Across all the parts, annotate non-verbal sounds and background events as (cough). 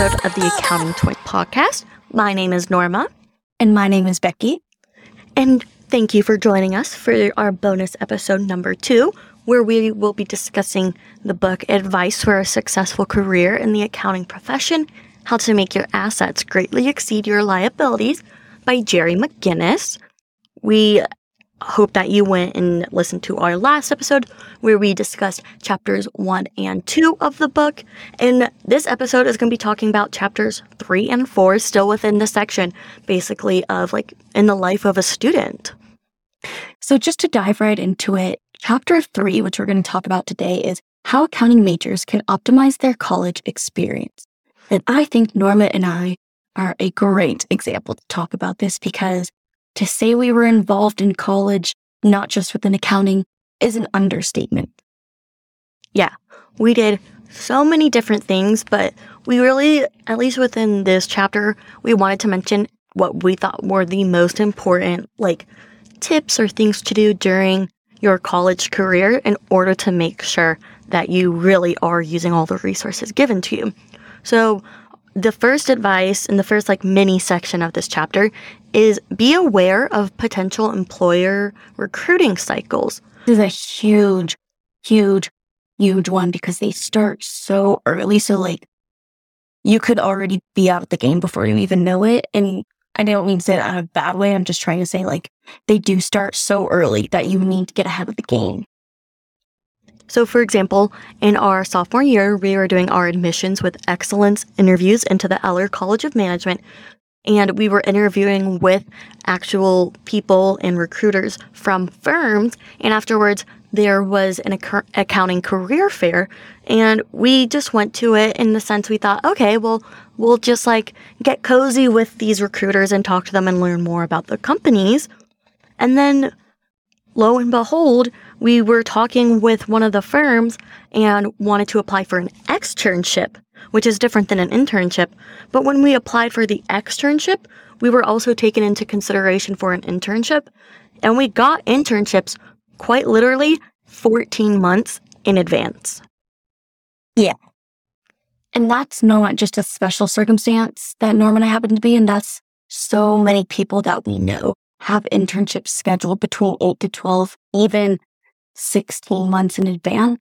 episode of the Accounting Twins podcast. My name is Norma. And my name is Becky. And thank you for joining us for our bonus episode number two, where we will be discussing the book Advice for a Successful Career in the Accounting Profession How to Make Your Assets Greatly Exceed Your Liabilities by Jerry Maginnis. We hope that you went and listened to our last episode where we discussed chapters one and two of the book. And this episode is going to be talking about chapters three and four, still within the section, basically, of like in the life of a student. So, just to dive right into it, chapter three, which we're going to talk about today, is how accounting majors can optimize their college experience. And I think Norma and I are a great example to talk about this because to say we were involved in college, not just within accounting, is an understatement. Yeah, we did so many different things, but we really, at least within this chapter, we wanted to mention what we thought were the most important, like tips or things to do during your college career in order to make sure that you really are using all the resources given to you. So, the first advice in the first like mini section of this chapter is be aware of potential employer recruiting cycles. This is a huge, huge, huge one because they start so early. So, like, you could already be out of the game before you even know it. And I don't mean to say that in a bad way. I'm just trying to say, like, they do start so early that you need to get ahead of the game. So, for example, in our sophomore year, we were doing our admissions with excellence interviews into the Eller College of Management and we were interviewing with actual people and recruiters from firms. And afterwards, there was an ac- accounting career fair, and we just went to it in the sense we thought, okay, well, we'll just like get cozy with these recruiters and talk to them and learn more about the companies. And then lo and behold, we were talking with one of the firms and wanted to apply for an externship which is different than an internship. But when we applied for the externship, we were also taken into consideration for an internship. And we got internships quite literally 14 months in advance. Yeah. And that's not just a special circumstance that Norm and I happen to be in. That's so many people that we know have internships scheduled between 8 to 12, even 16 months in advance.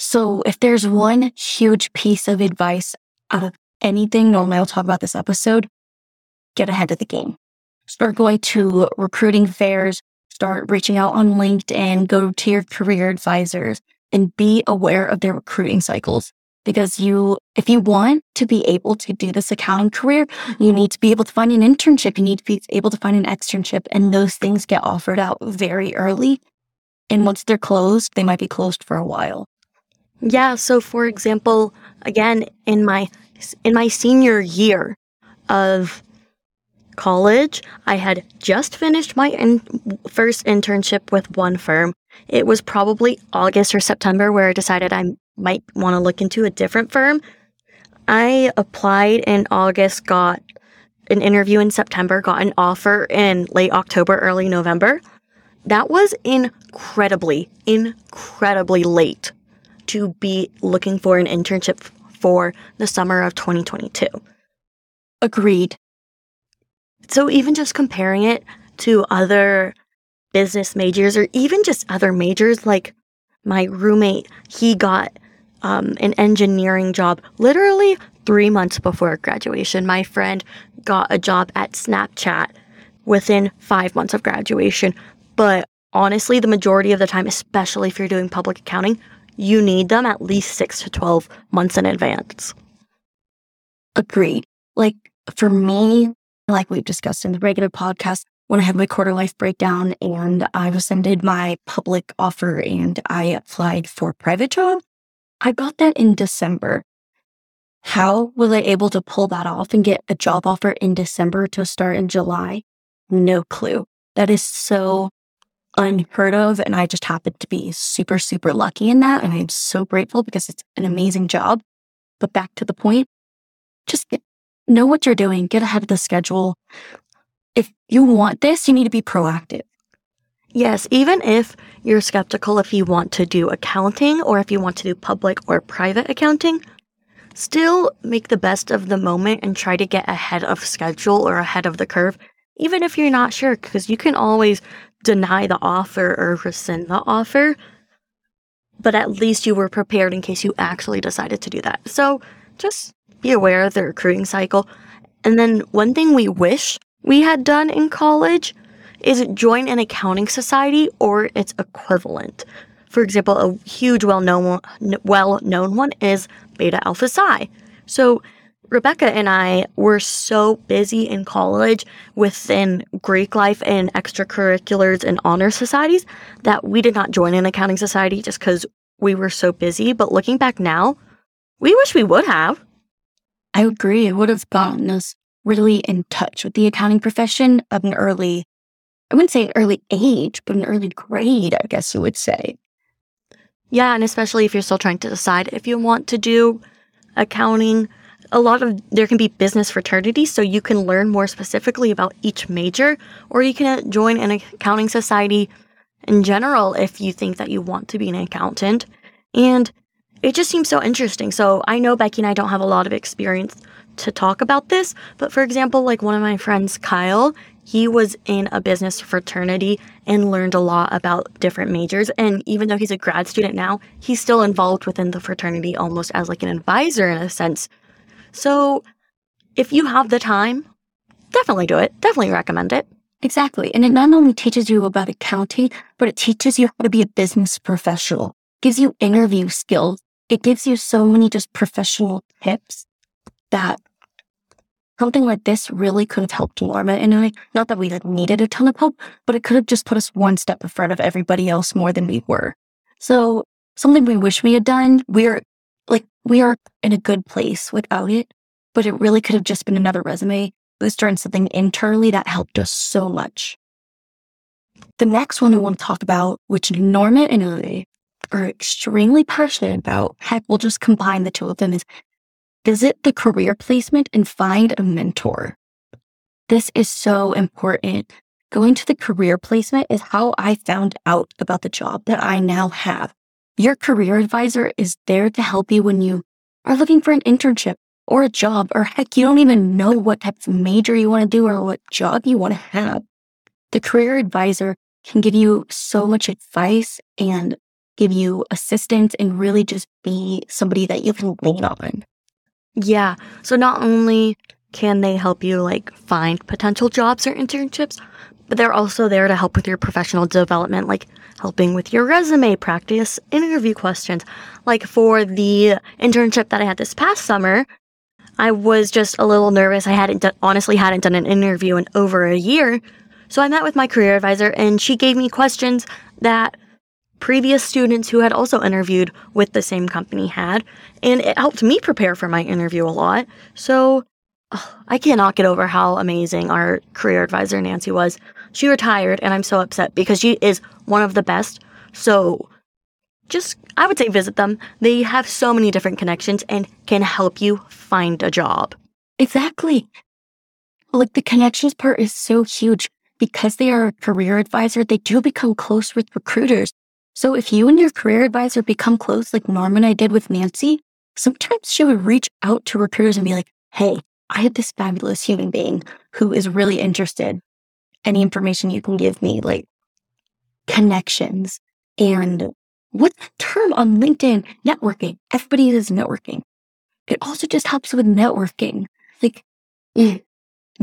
So if there's one huge piece of advice out of anything, normally I'll talk about this episode, get ahead of the game. Start going to recruiting fairs, start reaching out on LinkedIn, go to your career advisors and be aware of their recruiting cycles. Because you, if you want to be able to do this accounting career, you need to be able to find an internship. You need to be able to find an externship and those things get offered out very early. And once they're closed, they might be closed for a while. Yeah, so for example, again in my in my senior year of college, I had just finished my in- first internship with one firm. It was probably August or September where I decided I might want to look into a different firm. I applied in August, got an interview in September, got an offer in late October, early November. That was incredibly, incredibly late to be looking for an internship for the summer of 2022. Agreed. So even just comparing it to other business majors or even just other majors, like my roommate, he got um, an engineering job literally three months before graduation. My friend got a job at Snapchat within five months of graduation. But honestly, the majority of the time, especially if you're doing public accounting, you need them at least six to 12 months in advance. Agreed. Like for me, like we've discussed in the regular podcast, when I had my quarter life breakdown and I rescinded my public offer and I applied for private job, I got that in December. How was I able to pull that off and get a job offer in December to start in July? No clue. That is so unheard of. And I just happened to be super, super lucky in that. And I'm so grateful because it's an amazing job. But back to the point, just get, know what you're doing, get ahead of the schedule. If you want this, you need to be proactive. Yes, even if you're skeptical if you want to do accounting or if you want to do public or private accounting, still make the best of the moment and try to get ahead of schedule or ahead of the curve, even if you're not sure, because you can always deny the offer or rescind the offer. But at least you were prepared in case you actually decided to do that. So just be aware of the recruiting cycle. And then one thing we wish we had done in college is join an accounting society or its equivalent. For example, a huge well-known well-known one is Beta Alpha Psi. So Rebecca and I were so busy in college within Greek life and extracurriculars and honor societies that we did not join an accounting society just because we were so busy. But looking back now, we wish we would have. I agree. It would have gotten us really in touch with the accounting profession of an early, I wouldn't say an early age, but an early grade, I guess you would say. Yeah, and especially if you're still trying to decide if you want to do accounting, a lot of there can be business fraternities, so you can learn more specifically about each major, or you can join an accounting society in general if you think that you want to be an accountant. And it just seems so interesting. So I know Becky and I don't have a lot of experience to talk about this, but for example, like one of my friends, Kyle, he was in a business fraternity and learned a lot about different majors. And even though he's a grad student now, he's still involved within the fraternity almost as like an advisor in a sense. So if you have the time, definitely do it. Definitely recommend it. Exactly. And it not only teaches you about accounting, but it teaches you how to be a business professional, gives you interview skills. It gives you so many just professional tips that something like this really could have helped Norma in a way. Not that we like needed a ton of help, but it could have just put us one step in front of everybody else more than we were. So something we wish we had done, we're we are in a good place without it, but it really could have just been another resume booster and something internally that helped us so much. The next one I want to talk about, which Norma and I are extremely passionate about, heck, we'll just combine the two of them, is Visit the career placement and find a mentor. This is so important. Going to the career placement is how I found out about the job that I now have. Your career advisor is there to help you when you are looking for an internship or a job, or heck, you don't even know what type of major you want to do or what job you want to have. The career advisor can give you so much advice and give you assistance and really just be somebody that you can lean on. Yeah. So not only can they help you like find potential jobs or internships, but they're also there to help with your professional development, like helping with your resume practice, interview questions. Like for the internship that I had this past summer, I was just a little nervous. I hadn't done, honestly hadn't done an interview in over a year. So I met with my career advisor and she gave me questions that previous students who had also interviewed with the same company had, and it helped me prepare for my interview a lot. So I cannot get over how amazing our career advisor Nancy was. She retired, and I'm so upset because she is one of the best. So just, I would say visit them. They have so many different connections and can help you find a job. Exactly. Like the connections part is so huge because they are a career advisor. They do become close with recruiters so if you and your career advisor become close, like Norma and I did with Nancy, sometimes she would reach out to recruiters and be like, Hey, I have this fabulous human being who is really interested. Any information you can give me, like connections and what term on LinkedIn? Networking. Everybody is networking. It also just helps with networking. Like, mm,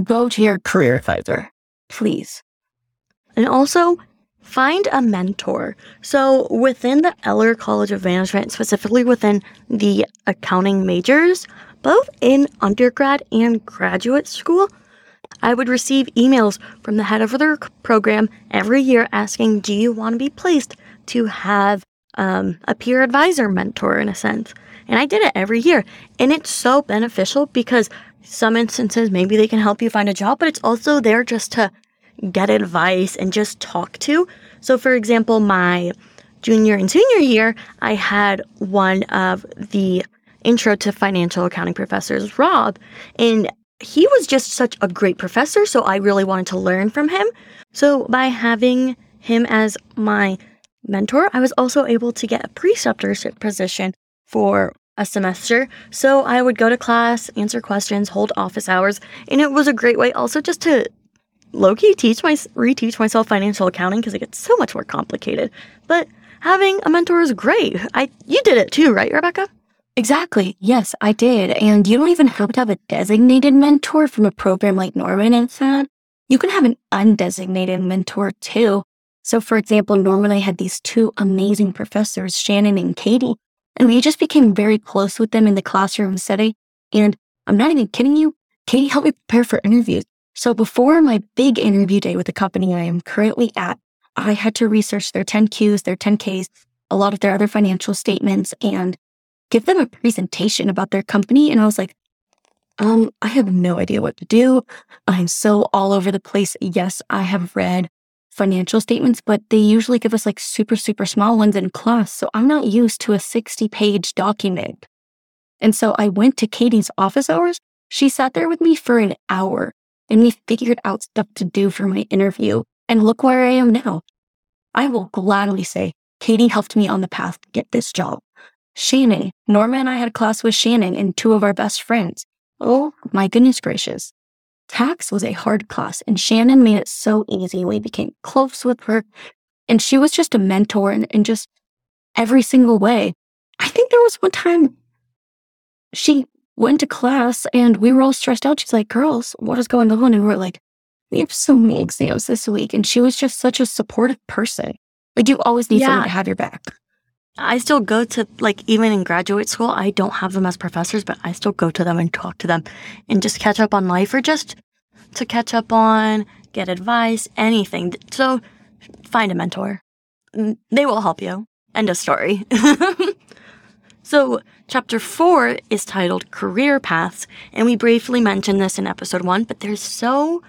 go to your career advisor, please. And also, Find a mentor. So, within the Eller College of Management, specifically within the accounting majors, both in undergrad and graduate school, I would receive emails from the head of the program every year asking, Do you want to be placed to have um, a peer advisor mentor in a sense? And I did it every year. And it's so beneficial because some instances, maybe they can help you find a job, but it's also there just to get advice and just talk to. So, for example, my junior and senior year, I had one of the intro to financial accounting professors, Rob, and he was just such a great professor. So, I really wanted to learn from him. So, by having him as my mentor, I was also able to get a preceptorship position for a semester. So I would go to class, answer questions, hold office hours, and it was a great way also just to low-key teach my reteach myself financial accounting because it gets so much more complicated. But having a mentor is great. I you did it too, right, Rebecca? Exactly. Yes, I did. And you don't even have to have a designated mentor from a program like Norma and that. You can have an undesignated mentor too. So, for example, Norma and I had these two amazing professors, Shannon and Katie, and we just became very close with them in the classroom setting. And I'm not even kidding you, Katie helped me prepare for interviews. So, before my big interview day with the company I am currently at, I had to research their 10Qs, their 10Ks, a lot of their other financial statements, and give them a presentation about their company. And I was like, um, I have no idea what to do. I'm so all over the place. Yes, I have read financial statements, but they usually give us like super, super small ones in class. So I'm not used to a 60 page document. And so I went to Katie's office hours. She sat there with me for an hour and we figured out stuff to do for my interview. And look where I am now. I will gladly say Katie helped me on the path to get this job. Shannon, Norma and I had a class with Shannon and two of our best friends. Oh my goodness gracious. Tax was a hard class and Shannon made it so easy. We became close with her and she was just a mentor in, in just every single way. I think there was one time she went to class and we were all stressed out. She's like, girls, what is going on? And we are like, we have so many exams this week. And she was just such a supportive person. Like you always need yeah. someone to have your back. I still go to, like, even in graduate school, I don't have them as professors, but I still go to them and talk to them and just catch up on life or just to catch up on, get advice, anything. So find a mentor. They will help you. End of story. (laughs) so, chapter four is titled Career Paths, and we briefly mentioned this in episode one, but there's so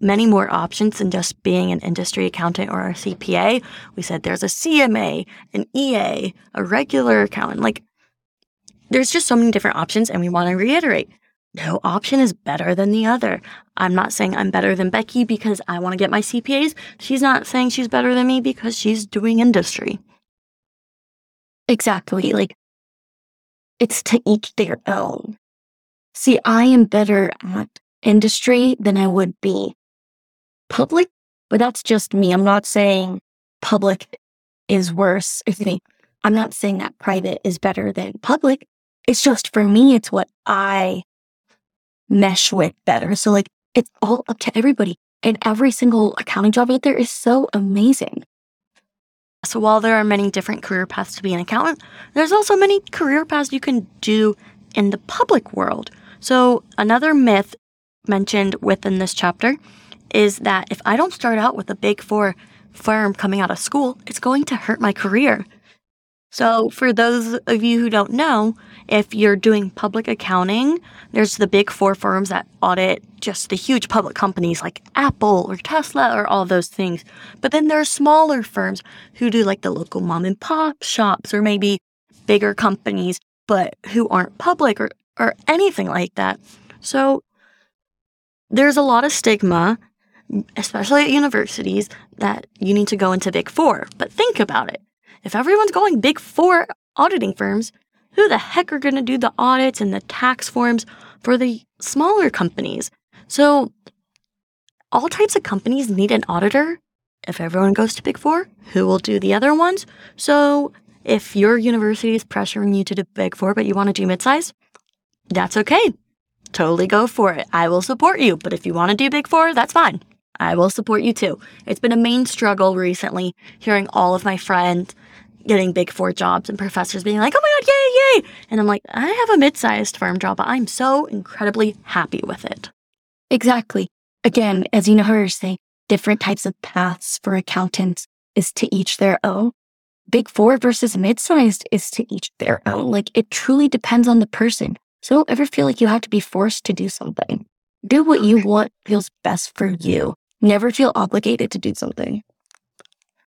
many more options than just being an industry accountant or a CPA. We said there's a CMA, an EA, a regular accountant. Like, there's just so many different options, and we want to reiterate no option is better than the other. I'm not saying I'm better than Becky because I want to get my CPAs. She's not saying she's better than me because she's doing industry. Exactly. Like, it's to each their own. See, I am better at industry than I would be public, but that's just me. I'm not saying public is worse. (laughs) Excuse me. I'm not saying that private is better than public. It's just for me, it's what I mesh with better. So like it's all up to everybody. And every single accounting job out there is so amazing. So while there are many different career paths to be an accountant, there's also many career paths you can do in the public world. So another myth mentioned within this chapter is that if I don't start out with a big four firm coming out of school, it's going to hurt my career. So, for those of you who don't know, if you're doing public accounting, there's the big four firms that audit just the huge public companies like Apple or Tesla or all those things. But then there are smaller firms who do like the local mom and pop shops or maybe bigger companies, but who aren't public or, or anything like that. So, there's a lot of stigma especially at universities, that you need to go into big four. But think about it. If everyone's going big four auditing firms, who the heck are going to do the audits and the tax forms for the smaller companies? So, all types of companies need an auditor. If everyone goes to Big Four, who will do the other ones? So, if your university is pressuring you to do Big Four, but you want to do midsize, that's okay. Totally go for it. I will support you. But if you want to do Big Four, that's fine. I will support you too. It's been a main struggle recently hearing all of my friends getting big four jobs and professors being like, oh my God, yay, yay. And I'm like, I have a mid sized firm job, but I'm so incredibly happy with it. Exactly. Again, as you know her say, different types of paths for accountants is to each their own. Big four versus mid sized is to each their own. Like it truly depends on the person. So don't ever feel like you have to be forced to do something. Do what you want feels best for you. Never feel obligated to do something.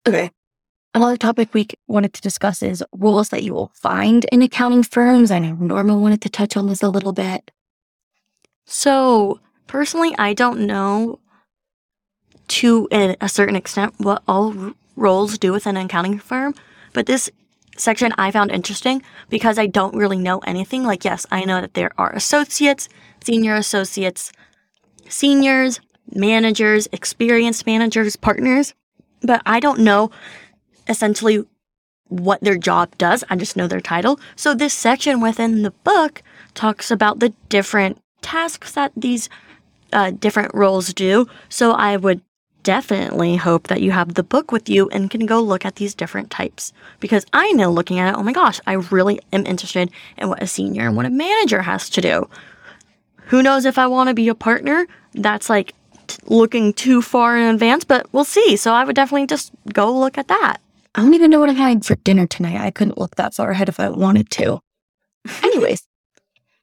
Okay. Another topic we wanted to discuss is rules that you will find in accounting firms. I know Norma wanted to touch on this a little bit. So, personally, I don't know to a certain extent what all roles do within an accounting firm, but this section I found interesting because I don't really know anything. Like, yes, I know that there are associates, senior associates, seniors, managers, experienced managers, partners, but I don't know essentially what their job does. I just know their title. So this section within the book talks about the different tasks that these uh, different roles do. So I would definitely hope that you have the book with you and can go look at these different types because I know looking at it, oh my gosh, I really am interested in what a senior and what a manager has to do. Who knows if I want to be a partner? That's like looking too far in advance, but we'll see. So I would definitely just go look at that. I don't even know what I'm having for dinner tonight. I couldn't look that far ahead if I wanted to. (laughs) Anyways,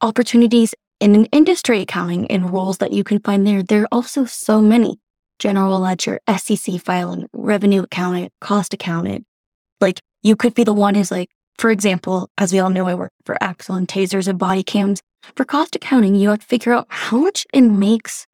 opportunities in an industry accounting and roles that you can find there, there are also so many. General ledger, SEC filing, revenue accounting, cost accounting. Like you could be the one who's like, for example, as we all know, I work for Axon and tasers and body cams. For cost accounting, you have to figure out how much it makes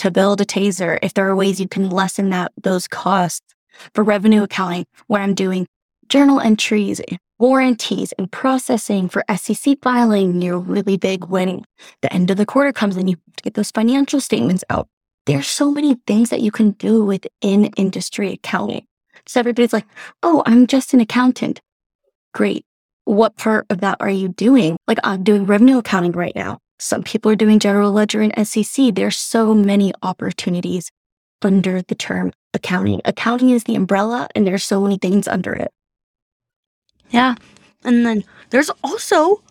to build a taser. If there are ways you can lessen that those costs for revenue accounting, where I'm doing journal entries, warranties, and processing for SEC filing, you're really big when the end of the quarter comes and you have to get those financial statements out. There's so many things that you can do within industry accounting. So everybody's like, oh, I'm just an accountant. Great. What part of that are you doing? Like I'm doing revenue accounting right now. Some people are doing general ledger and SEC. There's so many opportunities under the term accounting. Accounting is the umbrella and there's so many things under it. Yeah. And then there's also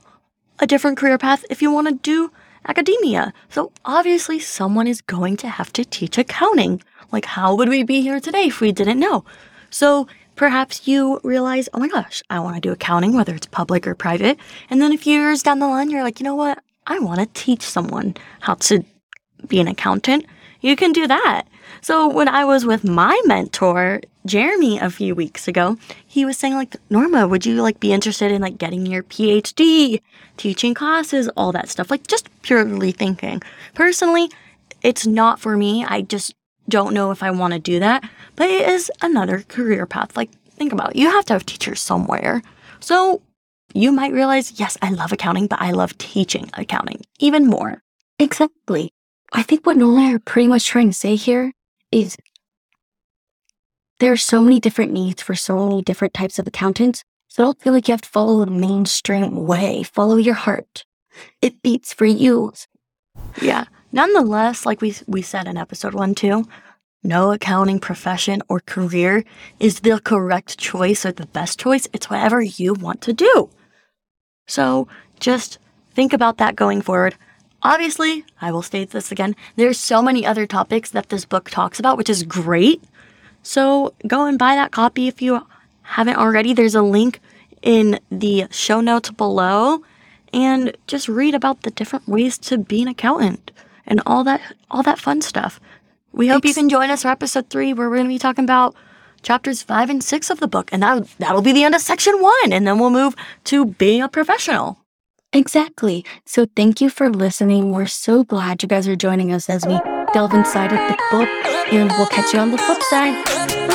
a different career path if you want to do academia. So obviously someone is going to have to teach accounting. Like how would we be here today if we didn't know? So perhaps you realize, oh my gosh, I want to do accounting, whether it's public or private. And then a few years down the line, you're like, you know what? I want to teach someone how to be an accountant. You can do that. So when I was with my mentor, Jeremy, a few weeks ago, he was saying like, Norma, would you like be interested in like getting your PhD, teaching classes, all that stuff? Like just purely thinking. Personally, it's not for me. I just don't know if I want to do that, but it is another career path. Like think about it. You have to have teachers somewhere. So you might realize, yes, I love accounting, but I love teaching accounting even more. Exactly. I think what Nolan and I are pretty much trying to say here is there are so many different needs for so many different types of accountants. So don't feel like you have to follow the mainstream way. Follow your heart. It beats for you. Yeah. Nonetheless, like we we said in episode one too, no accounting profession or career is the correct choice or the best choice. It's whatever you want to do. So just think about that going forward. Obviously, I will state this again, there's so many other topics that this book talks about, which is great. So go and buy that copy if you haven't already. There's a link in the show notes below and just read about the different ways to be an accountant and all that all that fun stuff. We hope you can join us for episode 3 where we're going to be talking about chapters 5 and 6 of the book and that that'll be the end of section 1 and then we'll move to being a professional. Exactly. So thank you for listening. We're so glad you guys are joining us as we delve inside of the book, and we'll catch you on the flip side.